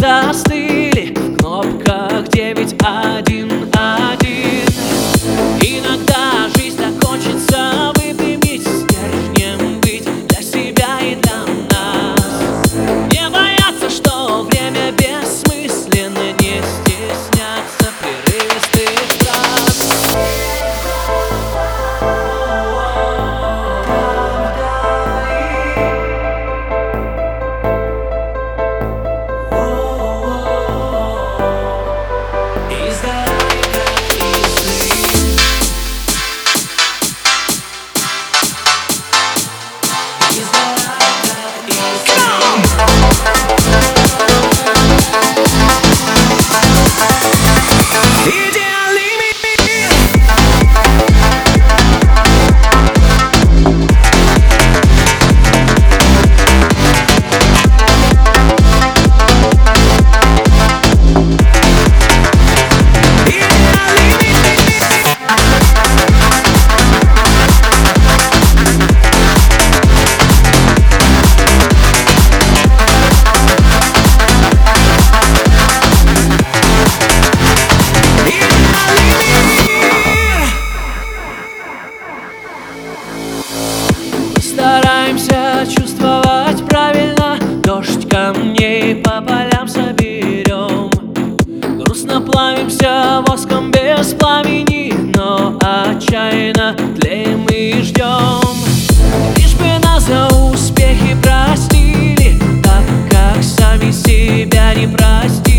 exhausted. отчаянно тлеем и ждем Лишь бы нас за успехи простили Так как сами себя не простили.